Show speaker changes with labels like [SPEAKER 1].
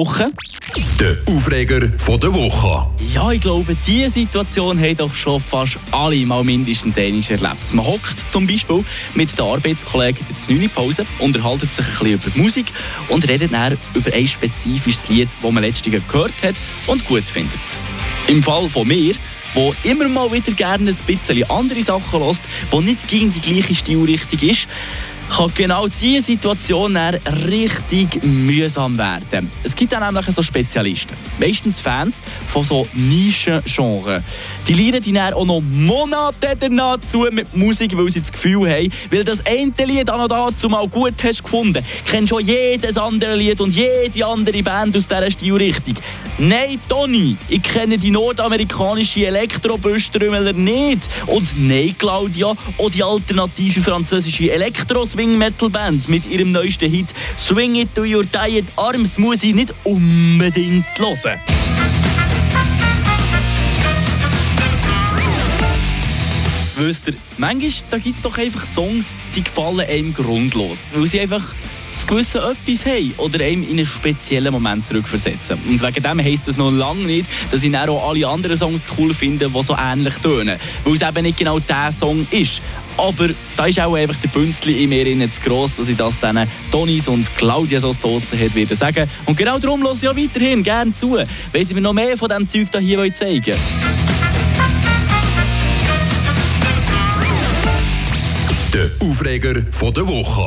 [SPEAKER 1] Woche.
[SPEAKER 2] Der Aufreger von der Woche.
[SPEAKER 1] Ja, ich glaube, diese Situation haben doch schon fast alle mal mindestens einmal erlebt. Man hockt zum Beispiel mit den Arbeitskollegen in der 9. Pause, unterhaltet sich ein bisschen über Musik und redet dann über ein spezifisches Lied, das man letztens gehört hat und gut findet. Im Fall von mir wo immer mal wieder gerne ein bisschen andere Sachen lässt, wo nicht gegen die gleiche Stilrichtung ist, kann genau diese Situation richtig mühsam werden. Es gibt dann nämlich so Spezialisten, meistens Fans von so Nischengenres. Die lernen die dann auch noch Monate danach zu mit Musik, weil sie das Gefühl haben, weil das eine Lied auch noch dazu mal gut hast gefunden, kennst schon jedes andere Lied und jede andere Band aus dieser Stilrichtung. Nein, Toni, ich kenne die nordamerikanische Elektrobüstrümmeler nicht. Und nein, Claudia, auch die alternative französische Elektro-Swing-Metal-Band mit ihrem neuesten Hit «Swing It To Your Diet Arms» muss ich nicht unbedingt hören. Wisst ihr, manchmal gibt es doch einfach Songs, die gefallen einem grundlos, weil sie einfach das gewisse etwas haben oder einem in einen speziellen Moment zurückversetzen. Und wegen dem heisst das noch lange nicht, dass ich auch alle anderen Songs cool finde, die so ähnlich tönen. Weil es eben nicht genau der Song ist. Aber da ist auch einfach der Bünzli in mir zu gross, dass ich das dann Tonis und Claudia so draussen hat sagen. Und genau darum höre ich auch weiterhin gerne zu, weil sie mir noch mehr von diesem Zeug hier zeigen wollen.
[SPEAKER 2] Der Aufreger von der Woche.